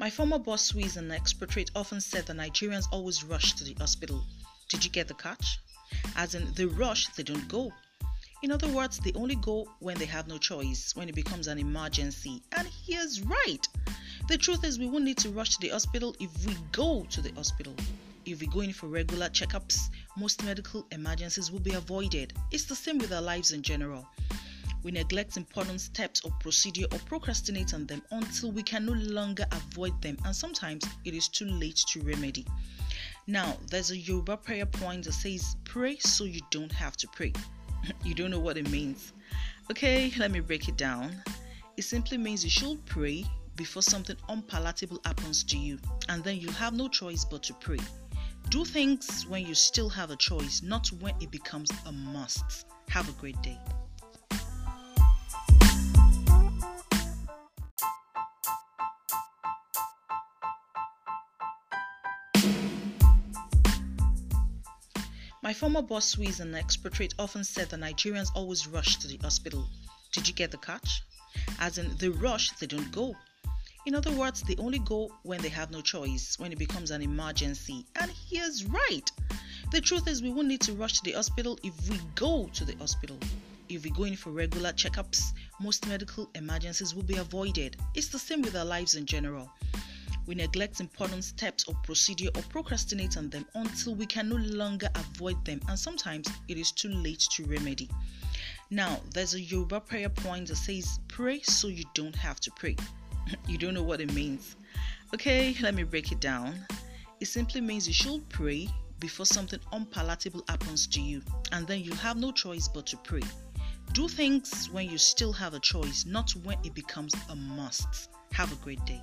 My former boss, who is an expatriate, often said that Nigerians always rush to the hospital. Did you get the catch? As in, they rush, they don't go. In other words, they only go when they have no choice, when it becomes an emergency. And he is right. The truth is, we won't need to rush to the hospital if we go to the hospital. If we go in for regular checkups, most medical emergencies will be avoided. It's the same with our lives in general. We neglect important steps or procedure or procrastinate on them until we can no longer avoid them, and sometimes it is too late to remedy. Now, there's a Yoruba prayer point that says, Pray so you don't have to pray. you don't know what it means. Okay, let me break it down. It simply means you should pray before something unpalatable happens to you, and then you have no choice but to pray. Do things when you still have a choice, not when it becomes a must. Have a great day. My former boss, who is an expatriate, often said that Nigerians always rush to the hospital. Did you get the catch? As in, they rush, they don't go. In other words, they only go when they have no choice, when it becomes an emergency. And he is right. The truth is, we won't need to rush to the hospital if we go to the hospital. If we go in for regular checkups, most medical emergencies will be avoided. It's the same with our lives in general. We neglect important steps or procedure or procrastinate on them until we can no longer avoid them, and sometimes it is too late to remedy. Now, there's a Yoruba prayer point that says, Pray so you don't have to pray. you don't know what it means. Okay, let me break it down. It simply means you should pray before something unpalatable happens to you, and then you have no choice but to pray. Do things when you still have a choice, not when it becomes a must. Have a great day.